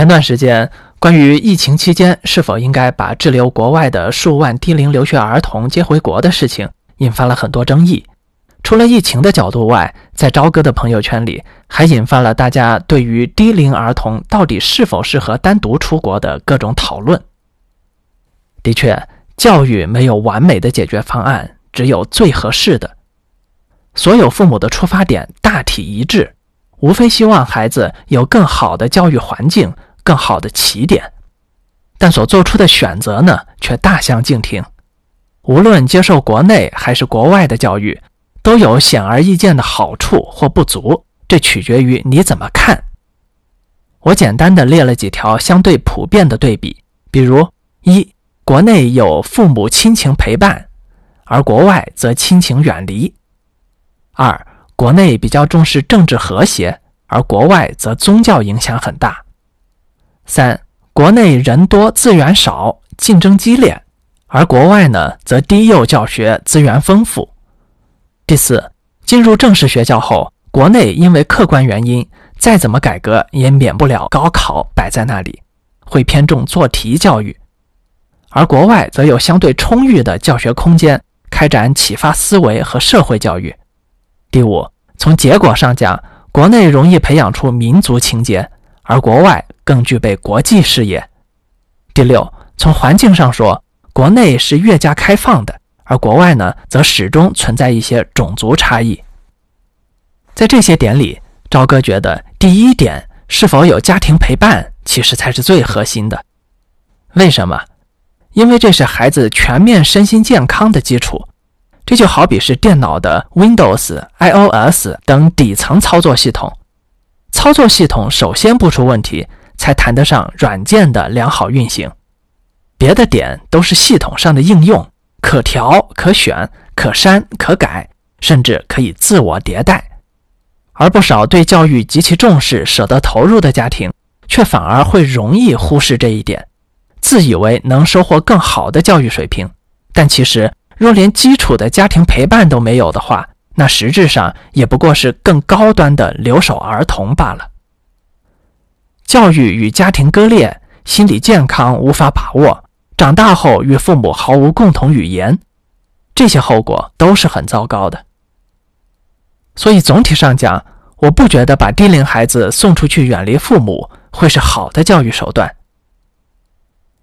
前段时间，关于疫情期间是否应该把滞留国外的数万低龄留学儿童接回国的事情，引发了很多争议。除了疫情的角度外，在朝哥的朋友圈里，还引发了大家对于低龄儿童到底是否适合单独出国的各种讨论。的确，教育没有完美的解决方案，只有最合适的。所有父母的出发点大体一致。无非希望孩子有更好的教育环境、更好的起点，但所做出的选择呢，却大相径庭。无论接受国内还是国外的教育，都有显而易见的好处或不足，这取决于你怎么看。我简单的列了几条相对普遍的对比，比如：一、国内有父母亲情陪伴，而国外则亲情远离；二、国内比较重视政治和谐，而国外则宗教影响很大。三，国内人多资源少，竞争激烈，而国外呢则低幼教学资源丰富。第四，进入正式学校后，国内因为客观原因，再怎么改革也免不了高考摆在那里，会偏重做题教育，而国外则有相对充裕的教学空间，开展启发思维和社会教育。第五，从结果上讲，国内容易培养出民族情结，而国外更具备国际视野。第六，从环境上说，国内是越加开放的，而国外呢，则始终存在一些种族差异。在这些点里，朝哥觉得第一点是否有家庭陪伴，其实才是最核心的。为什么？因为这是孩子全面身心健康的基础。这就好比是电脑的 Windows、iOS 等底层操作系统，操作系统首先不出问题，才谈得上软件的良好运行。别的点都是系统上的应用，可调、可选、可删、可改，甚至可以自我迭代。而不少对教育极其重视、舍得投入的家庭，却反而会容易忽视这一点，自以为能收获更好的教育水平，但其实。若连基础的家庭陪伴都没有的话，那实质上也不过是更高端的留守儿童罢了。教育与家庭割裂，心理健康无法把握，长大后与父母毫无共同语言，这些后果都是很糟糕的。所以总体上讲，我不觉得把低龄孩子送出去远离父母会是好的教育手段。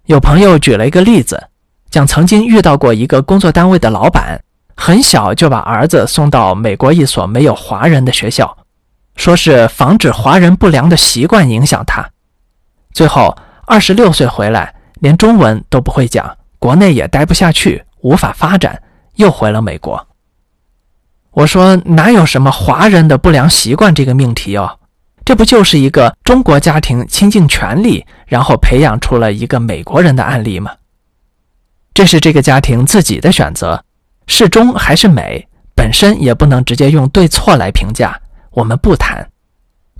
有朋友举了一个例子。讲曾经遇到过一个工作单位的老板，很小就把儿子送到美国一所没有华人的学校，说是防止华人不良的习惯影响他。最后二十六岁回来，连中文都不会讲，国内也待不下去，无法发展，又回了美国。我说哪有什么华人的不良习惯这个命题哦，这不就是一个中国家庭倾尽全力，然后培养出了一个美国人的案例吗？这是这个家庭自己的选择，是中还是美，本身也不能直接用对错来评价，我们不谈。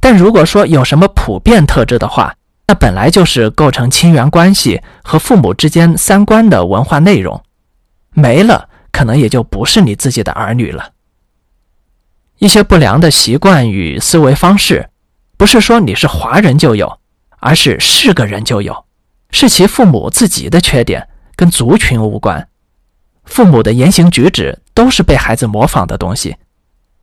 但如果说有什么普遍特质的话，那本来就是构成亲缘关系和父母之间三观的文化内容，没了，可能也就不是你自己的儿女了。一些不良的习惯与思维方式，不是说你是华人就有，而是是个人就有，是其父母自己的缺点。跟族群无关，父母的言行举止都是被孩子模仿的东西。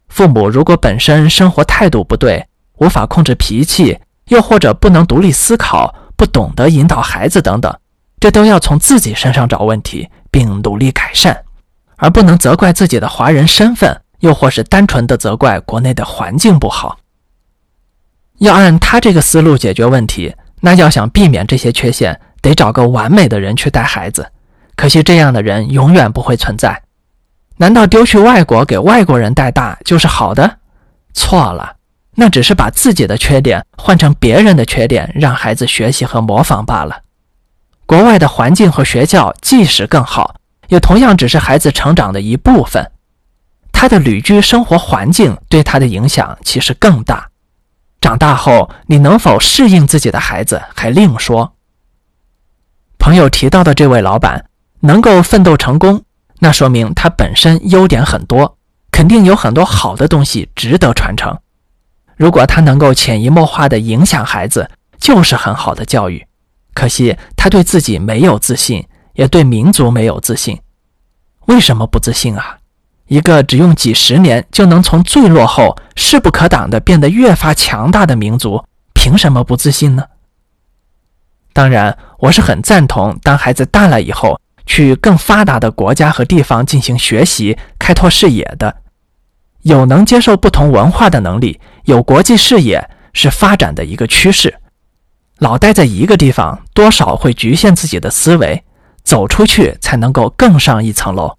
父母如果本身生活态度不对，无法控制脾气，又或者不能独立思考，不懂得引导孩子等等，这都要从自己身上找问题，并努力改善，而不能责怪自己的华人身份，又或是单纯的责怪国内的环境不好。要按他这个思路解决问题，那要想避免这些缺陷。得找个完美的人去带孩子，可惜这样的人永远不会存在。难道丢去外国给外国人带大就是好的？错了，那只是把自己的缺点换成别人的缺点，让孩子学习和模仿罢了。国外的环境和学校即使更好，也同样只是孩子成长的一部分。他的旅居生活环境对他的影响其实更大。长大后你能否适应自己的孩子还另说。朋友提到的这位老板能够奋斗成功，那说明他本身优点很多，肯定有很多好的东西值得传承。如果他能够潜移默化地影响孩子，就是很好的教育，可惜他对自己没有自信，也对民族没有自信。为什么不自信啊？一个只用几十年就能从最落后、势不可挡的变得越发强大的民族，凭什么不自信呢？当然，我是很赞同，当孩子大了以后，去更发达的国家和地方进行学习、开拓视野的。有能接受不同文化的能力，有国际视野是发展的一个趋势。老待在一个地方，多少会局限自己的思维，走出去才能够更上一层楼。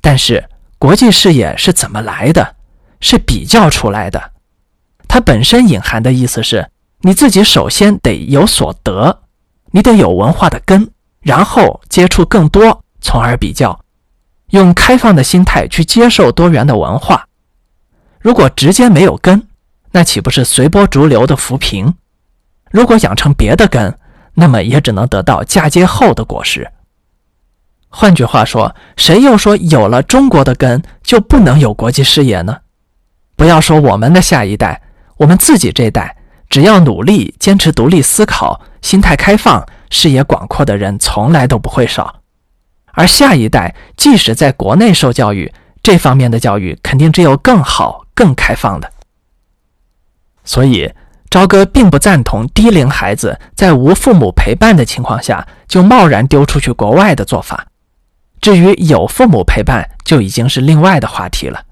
但是。国际视野是怎么来的？是比较出来的。它本身隐含的意思是，你自己首先得有所得，你得有文化的根，然后接触更多，从而比较，用开放的心态去接受多元的文化。如果直接没有根，那岂不是随波逐流的浮萍？如果养成别的根，那么也只能得到嫁接后的果实。换句话说，谁又说有了中国的根就不能有国际视野呢？不要说我们的下一代，我们自己这代，只要努力、坚持独立思考、心态开放、视野广阔的人，从来都不会少。而下一代，即使在国内受教育，这方面的教育肯定只有更好、更开放的。所以，朝哥并不赞同低龄孩子在无父母陪伴的情况下就贸然丢出去国外的做法。至于有父母陪伴，就已经是另外的话题了。